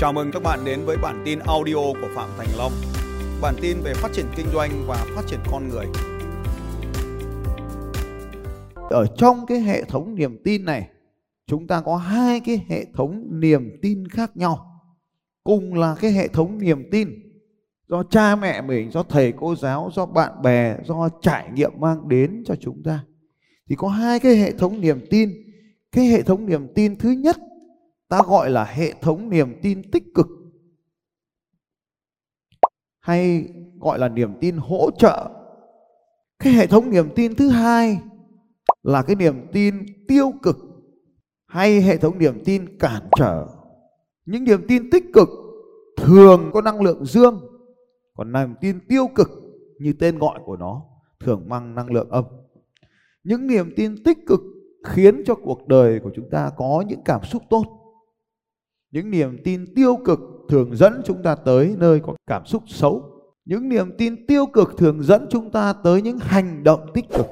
Chào mừng các bạn đến với bản tin audio của Phạm Thành Long. Bản tin về phát triển kinh doanh và phát triển con người. Ở trong cái hệ thống niềm tin này, chúng ta có hai cái hệ thống niềm tin khác nhau. Cùng là cái hệ thống niềm tin do cha mẹ mình, do thầy cô giáo, do bạn bè, do trải nghiệm mang đến cho chúng ta. Thì có hai cái hệ thống niềm tin. Cái hệ thống niềm tin thứ nhất ta gọi là hệ thống niềm tin tích cực. Hay gọi là niềm tin hỗ trợ. Cái hệ thống niềm tin thứ hai là cái niềm tin tiêu cực hay hệ thống niềm tin cản trở. Những niềm tin tích cực thường có năng lượng dương, còn niềm tin tiêu cực như tên gọi của nó thường mang năng lượng âm. Những niềm tin tích cực khiến cho cuộc đời của chúng ta có những cảm xúc tốt những niềm tin tiêu cực thường dẫn chúng ta tới nơi có cảm xúc xấu. Những niềm tin tiêu cực thường dẫn chúng ta tới những hành động tích cực.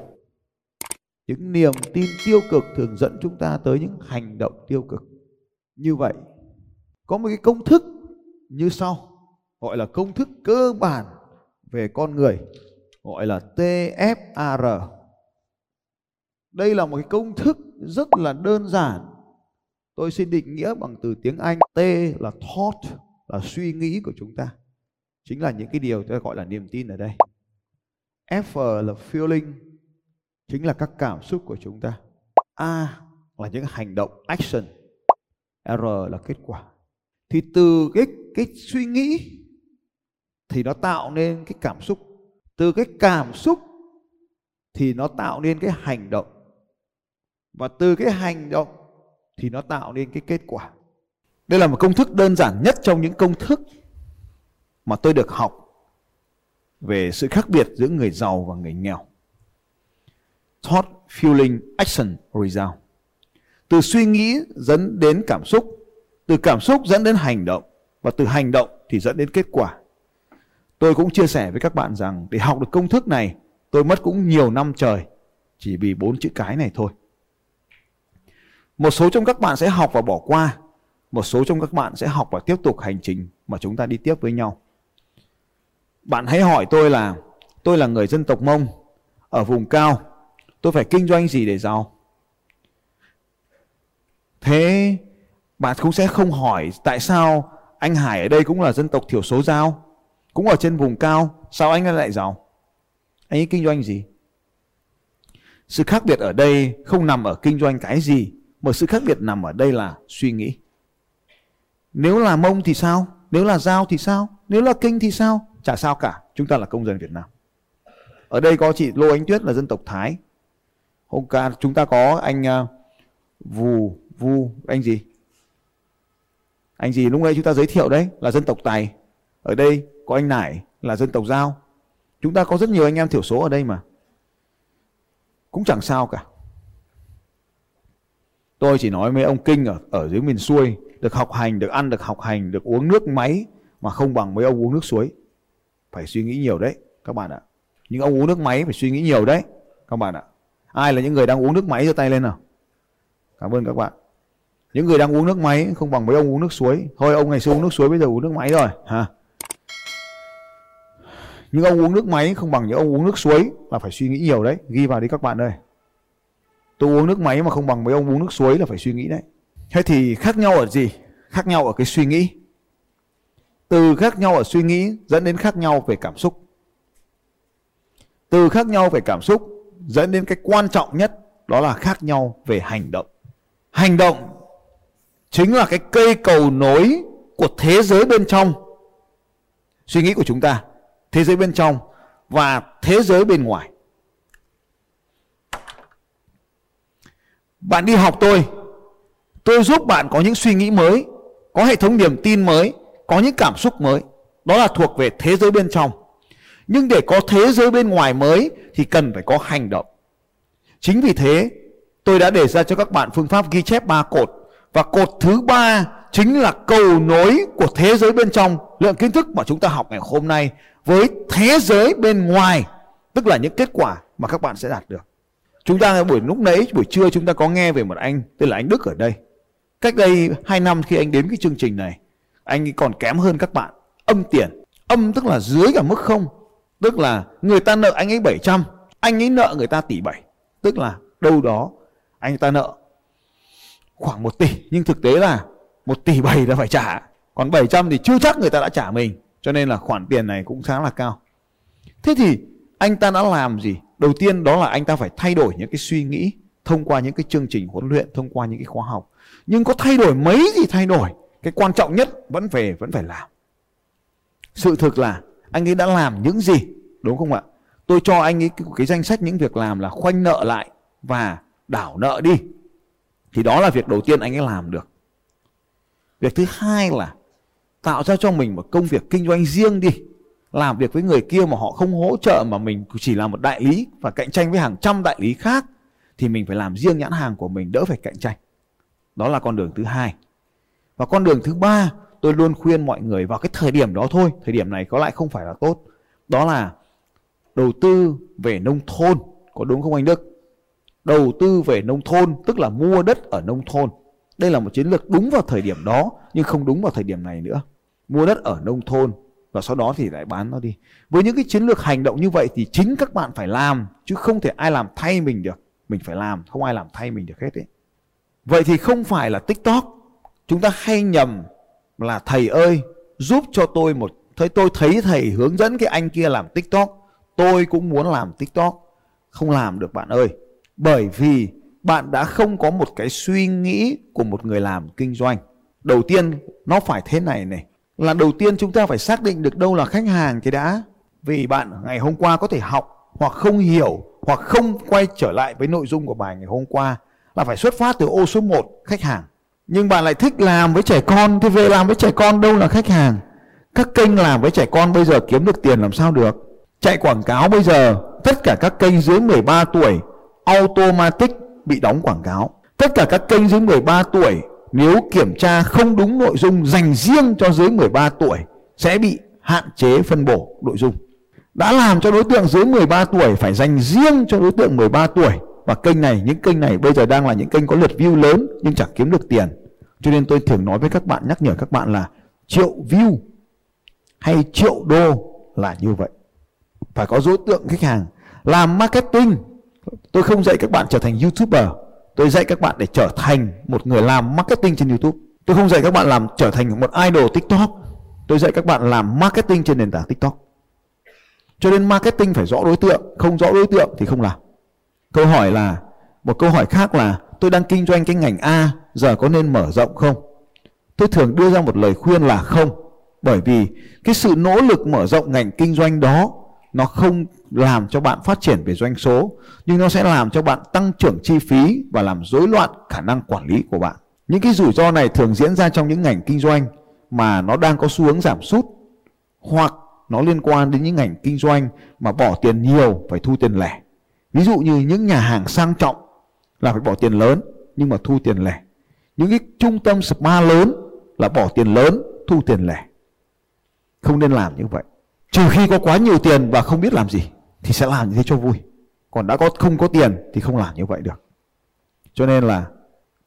Những niềm tin tiêu cực thường dẫn chúng ta tới những hành động tiêu cực. Như vậy, có một cái công thức như sau, gọi là công thức cơ bản về con người, gọi là TFAR. Đây là một cái công thức rất là đơn giản Tôi xin định nghĩa bằng từ tiếng Anh, T là thought, là suy nghĩ của chúng ta. Chính là những cái điều tôi gọi là niềm tin ở đây. F là feeling, chính là các cảm xúc của chúng ta. A là những hành động, action. R là kết quả. Thì từ cái cái suy nghĩ thì nó tạo nên cái cảm xúc. Từ cái cảm xúc thì nó tạo nên cái hành động. Và từ cái hành động thì nó tạo nên cái kết quả. Đây là một công thức đơn giản nhất trong những công thức mà tôi được học về sự khác biệt giữa người giàu và người nghèo. Thought, feeling, action, result. Từ suy nghĩ dẫn đến cảm xúc, từ cảm xúc dẫn đến hành động và từ hành động thì dẫn đến kết quả. Tôi cũng chia sẻ với các bạn rằng để học được công thức này, tôi mất cũng nhiều năm trời chỉ vì bốn chữ cái này thôi. Một số trong các bạn sẽ học và bỏ qua. Một số trong các bạn sẽ học và tiếp tục hành trình mà chúng ta đi tiếp với nhau. Bạn hãy hỏi tôi là tôi là người dân tộc Mông ở vùng cao. Tôi phải kinh doanh gì để giàu? Thế bạn cũng sẽ không hỏi tại sao anh Hải ở đây cũng là dân tộc thiểu số giao, cũng ở trên vùng cao, sao anh lại giàu? Anh ấy kinh doanh gì? Sự khác biệt ở đây không nằm ở kinh doanh cái gì một sự khác biệt nằm ở đây là suy nghĩ. Nếu là mông thì sao? Nếu là dao thì sao? Nếu là kinh thì sao? Chả sao cả. Chúng ta là công dân Việt Nam. Ở đây có chị Lô Ánh Tuyết là dân tộc Thái. Hôm qua chúng ta có anh uh, Vù, Vu, anh gì? Anh gì lúc nãy chúng ta giới thiệu đấy là dân tộc Tài. Ở đây có anh Nải là dân tộc Giao. Chúng ta có rất nhiều anh em thiểu số ở đây mà. Cũng chẳng sao cả. Tôi chỉ nói mấy ông kinh ở, ở dưới miền xuôi được học hành, được ăn, được học hành, được uống nước máy mà không bằng mấy ông uống nước suối. Phải suy nghĩ nhiều đấy các bạn ạ. Những ông uống nước máy phải suy nghĩ nhiều đấy các bạn ạ. Ai là những người đang uống nước máy giơ tay lên nào. Cảm ơn các bạn. Những người đang uống nước máy không bằng mấy ông uống nước suối. Thôi ông ngày xưa uống nước suối bây giờ uống nước máy rồi. Hả? Những ông uống nước máy không bằng những ông uống nước suối là phải suy nghĩ nhiều đấy. Ghi vào đi các bạn ơi tôi uống nước máy mà không bằng mấy ông uống nước suối là phải suy nghĩ đấy. Thế thì khác nhau ở gì? Khác nhau ở cái suy nghĩ. Từ khác nhau ở suy nghĩ dẫn đến khác nhau về cảm xúc. Từ khác nhau về cảm xúc dẫn đến cái quan trọng nhất, đó là khác nhau về hành động. Hành động chính là cái cây cầu nối của thế giới bên trong. Suy nghĩ của chúng ta, thế giới bên trong và thế giới bên ngoài. Bạn đi học tôi, tôi giúp bạn có những suy nghĩ mới, có hệ thống niềm tin mới, có những cảm xúc mới. Đó là thuộc về thế giới bên trong. Nhưng để có thế giới bên ngoài mới thì cần phải có hành động. Chính vì thế, tôi đã đề ra cho các bạn phương pháp ghi chép ba cột và cột thứ ba chính là cầu nối của thế giới bên trong lượng kiến thức mà chúng ta học ngày hôm nay với thế giới bên ngoài tức là những kết quả mà các bạn sẽ đạt được Chúng ta buổi lúc nãy buổi trưa chúng ta có nghe về một anh tên là anh Đức ở đây. Cách đây 2 năm khi anh đến cái chương trình này, anh còn kém hơn các bạn. Âm tiền. Âm tức là dưới cả mức không. Tức là người ta nợ anh ấy 700 anh ấy nợ người ta tỷ 7 tức là đâu đó anh ta nợ khoảng 1 tỷ. Nhưng thực tế là 1 tỷ 7 là phải trả. Còn 700 thì chưa chắc người ta đã trả mình. Cho nên là khoản tiền này cũng khá là cao. Thế thì anh ta đã làm gì? Đầu tiên đó là anh ta phải thay đổi những cái suy nghĩ thông qua những cái chương trình huấn luyện thông qua những cái khóa học. Nhưng có thay đổi mấy gì thay đổi? Cái quan trọng nhất vẫn về vẫn phải làm. Sự thực là anh ấy đã làm những gì đúng không ạ? Tôi cho anh ấy cái, cái danh sách những việc làm là khoanh nợ lại và đảo nợ đi. Thì đó là việc đầu tiên anh ấy làm được. Việc thứ hai là tạo ra cho mình một công việc kinh doanh riêng đi làm việc với người kia mà họ không hỗ trợ mà mình chỉ là một đại lý và cạnh tranh với hàng trăm đại lý khác, thì mình phải làm riêng nhãn hàng của mình đỡ phải cạnh tranh. Đó là con đường thứ hai. Và con đường thứ ba, tôi luôn khuyên mọi người vào cái thời điểm đó thôi, thời điểm này có lại không phải là tốt. Đó là đầu tư về nông thôn, có đúng không anh Đức? Đầu tư về nông thôn, tức là mua đất ở nông thôn. Đây là một chiến lược đúng vào thời điểm đó, nhưng không đúng vào thời điểm này nữa. Mua đất ở nông thôn và sau đó thì lại bán nó đi. Với những cái chiến lược hành động như vậy thì chính các bạn phải làm, chứ không thể ai làm thay mình được. Mình phải làm, không ai làm thay mình được hết ấy. Vậy thì không phải là tiktok. Chúng ta hay nhầm là, thầy ơi, giúp cho tôi một, thấy tôi thấy thầy hướng dẫn cái anh kia làm tiktok. Tôi cũng muốn làm tiktok. Không làm được bạn ơi. Bởi vì bạn đã không có một cái suy nghĩ của một người làm kinh doanh. Đầu tiên, nó phải thế này này là đầu tiên chúng ta phải xác định được đâu là khách hàng thì đã. Vì bạn ngày hôm qua có thể học hoặc không hiểu hoặc không quay trở lại với nội dung của bài ngày hôm qua là phải xuất phát từ ô số 1 khách hàng. Nhưng bạn lại thích làm với trẻ con, thì về làm với trẻ con đâu là khách hàng? Các kênh làm với trẻ con bây giờ kiếm được tiền làm sao được? Chạy quảng cáo bây giờ, tất cả các kênh dưới 13 tuổi automatic bị đóng quảng cáo. Tất cả các kênh dưới 13 tuổi nếu kiểm tra không đúng nội dung dành riêng cho dưới 13 tuổi, sẽ bị hạn chế phân bổ nội dung. Đã làm cho đối tượng dưới 13 tuổi phải dành riêng cho đối tượng 13 tuổi. Và kênh này, những kênh này bây giờ đang là những kênh có lượt view lớn nhưng chẳng kiếm được tiền. Cho nên tôi thường nói với các bạn, nhắc nhở các bạn là triệu view hay triệu đô là như vậy. Phải có đối tượng khách hàng. Làm marketing, tôi không dạy các bạn trở thành youtuber tôi dạy các bạn để trở thành một người làm marketing trên youtube. Tôi không dạy các bạn làm trở thành một idol tiktok. Tôi dạy các bạn làm marketing trên nền tảng tiktok. Cho nên marketing phải rõ đối tượng, không rõ đối tượng thì không làm. Câu hỏi là, một câu hỏi khác là, tôi đang kinh doanh cái ngành A, giờ có nên mở rộng không? Tôi thường đưa ra một lời khuyên là không, bởi vì cái sự nỗ lực mở rộng ngành kinh doanh đó nó không làm cho bạn phát triển về doanh số, nhưng nó sẽ làm cho bạn tăng trưởng chi phí và làm rối loạn khả năng quản lý của bạn. Những cái rủi ro này thường diễn ra trong những ngành kinh doanh mà nó đang có xu hướng giảm sút, hoặc nó liên quan đến những ngành kinh doanh mà bỏ tiền nhiều phải thu tiền lẻ. Ví dụ như những nhà hàng sang trọng là phải bỏ tiền lớn, nhưng mà thu tiền lẻ. Những cái trung tâm spa lớn là bỏ tiền lớn, thu tiền lẻ. Không nên làm như vậy trừ khi có quá nhiều tiền và không biết làm gì, thì sẽ làm như thế cho vui. Còn đã có, không có tiền thì không làm như vậy được. Cho nên là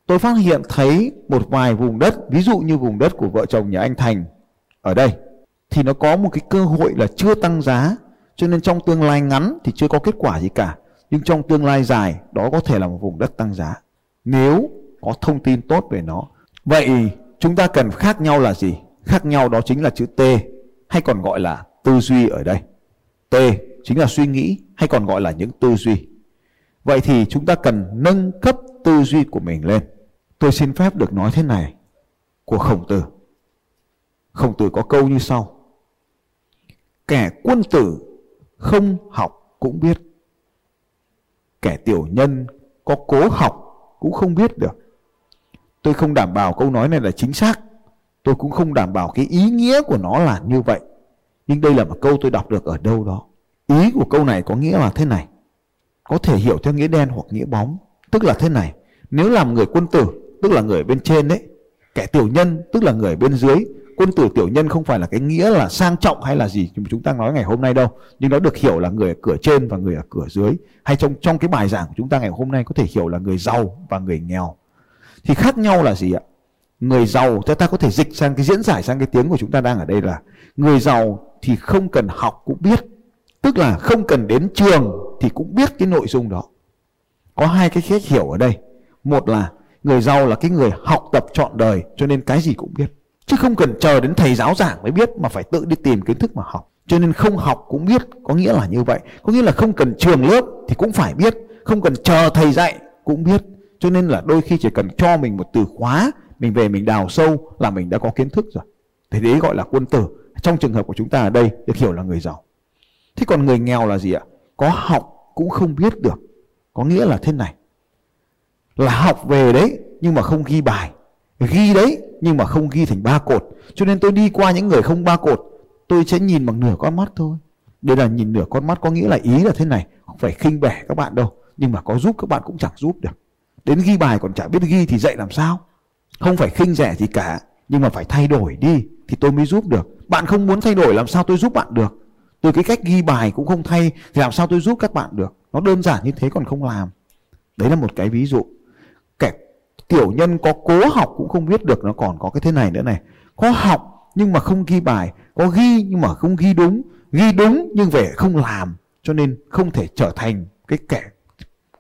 tôi phát hiện thấy một vài vùng đất, ví dụ như vùng đất của vợ chồng nhà anh Thành ở đây, thì nó có một cái cơ hội là chưa tăng giá, cho nên trong tương lai ngắn thì chưa có kết quả gì cả. Nhưng trong tương lai dài, đó có thể là một vùng đất tăng giá, nếu có thông tin tốt về nó. Vậy chúng ta cần khác nhau là gì? Khác nhau đó chính là chữ T, hay còn gọi là tư duy ở đây. T chính là suy nghĩ hay còn gọi là những tư duy. Vậy thì chúng ta cần nâng cấp tư duy của mình lên. Tôi xin phép được nói thế này. Của khổng tử. Khổng tử có câu như sau. Kẻ quân tử không học cũng biết. Kẻ tiểu nhân có cố học cũng không biết được. Tôi không đảm bảo câu nói này là chính xác. Tôi cũng không đảm bảo cái ý nghĩa của nó là như vậy nhưng đây là một câu tôi đọc được ở đâu đó. Ý của câu này có nghĩa là thế này. Có thể hiểu theo nghĩa đen hoặc nghĩa bóng. Tức là thế này. Nếu làm người quân tử, tức là người bên trên đấy kẻ tiểu nhân, tức là người bên dưới, quân tử tiểu nhân không phải là cái nghĩa là sang trọng hay là gì chúng ta nói ngày hôm nay đâu. Nhưng nó được hiểu là người ở cửa trên và người ở cửa dưới. Hay trong trong cái bài giảng của chúng ta ngày hôm nay có thể hiểu là người giàu và người nghèo. Thì khác nhau là gì ạ? Người giàu cho ta có thể dịch sang cái diễn giải, sang cái tiếng của chúng ta đang ở đây là người giàu thì không cần học cũng biết. Tức là không cần đến trường thì cũng biết cái nội dung đó. Có hai cái cách hiểu ở đây. Một là người giàu là cái người học tập trọn đời, cho nên cái gì cũng biết. Chứ không cần chờ đến thầy giáo giảng mới biết mà phải tự đi tìm kiến thức mà học. Cho nên không học cũng biết, có nghĩa là như vậy. Có nghĩa là không cần trường lớp thì cũng phải biết. Không cần chờ thầy dạy cũng biết. Cho nên là đôi khi chỉ cần cho mình một từ khóa mình về mình đào sâu là mình đã có kiến thức rồi. Thế đấy gọi là quân tử. Trong trường hợp của chúng ta ở đây, được hiểu là người giàu. Thế còn người nghèo là gì ạ? Có học cũng không biết được. Có nghĩa là thế này. Là học về đấy nhưng mà không ghi bài. Ghi đấy nhưng mà không ghi thành ba cột. Cho nên tôi đi qua những người không ba cột, tôi sẽ nhìn bằng nửa con mắt thôi. Đây là nhìn nửa con mắt có nghĩa là ý là thế này. Không phải khinh bẻ các bạn đâu. Nhưng mà có giúp các bạn cũng chẳng giúp được. Đến ghi bài còn chả biết ghi thì dạy làm sao? Không phải khinh rẻ gì cả, nhưng mà phải thay đổi đi, thì tôi mới giúp được. Bạn không muốn thay đổi, làm sao tôi giúp bạn được? Từ cái cách ghi bài cũng không thay, thì làm sao tôi giúp các bạn được? Nó đơn giản như thế còn không làm. Đấy là một cái ví dụ. Kẻ, tiểu nhân có cố học cũng không biết được nó còn có cái thế này nữa này. Có học nhưng mà không ghi bài, có ghi nhưng mà không ghi đúng. Ghi đúng nhưng về không làm, cho nên không thể trở thành cái kẻ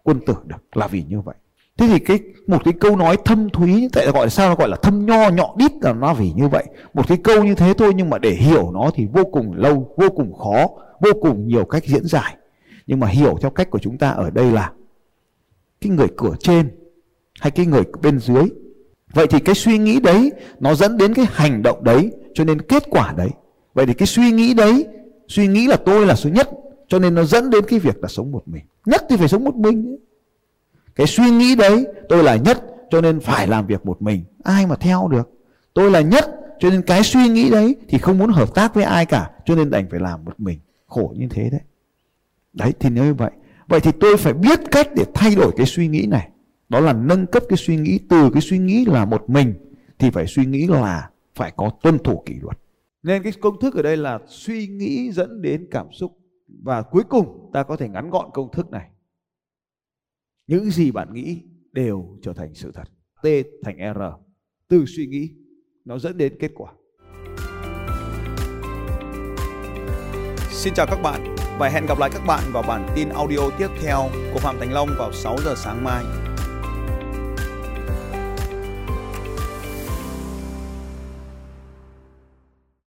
quân tử được, là vì như vậy thế thì cái, một cái câu nói thâm thúy, tại gọi là sao nó gọi là thâm nho nhọ đít là nó vì như vậy. Một cái câu như thế thôi nhưng mà để hiểu nó thì vô cùng lâu, vô cùng khó, vô cùng nhiều cách diễn giải. Nhưng mà hiểu theo cách của chúng ta ở đây là cái người cửa trên hay cái người bên dưới. Vậy thì cái suy nghĩ đấy nó dẫn đến cái hành động đấy, cho nên kết quả đấy. Vậy thì cái suy nghĩ đấy, suy nghĩ là tôi là số nhất, cho nên nó dẫn đến cái việc là sống một mình. Nhất thì phải sống một mình cái suy nghĩ đấy tôi là nhất cho nên phải làm việc một mình. Ai mà theo được? Tôi là nhất cho nên cái suy nghĩ đấy thì không muốn hợp tác với ai cả, cho nên đành phải làm một mình. Khổ như thế đấy. Đấy, thì nếu như vậy vậy thì tôi phải biết cách để thay đổi cái suy nghĩ này. Đó là nâng cấp cái suy nghĩ. Từ cái suy nghĩ là một mình thì phải suy nghĩ là phải có tuân thủ kỷ luật. Nên cái công thức ở đây là suy nghĩ dẫn đến cảm xúc. Và cuối cùng ta có thể ngắn gọn công thức này những gì bạn nghĩ đều trở thành sự thật. T thành r. Từ suy nghĩ, nó dẫn đến kết quả. Xin chào các bạn và hẹn gặp lại các bạn vào bản tin audio tiếp theo của Phạm Thành Long vào 6 giờ sáng mai.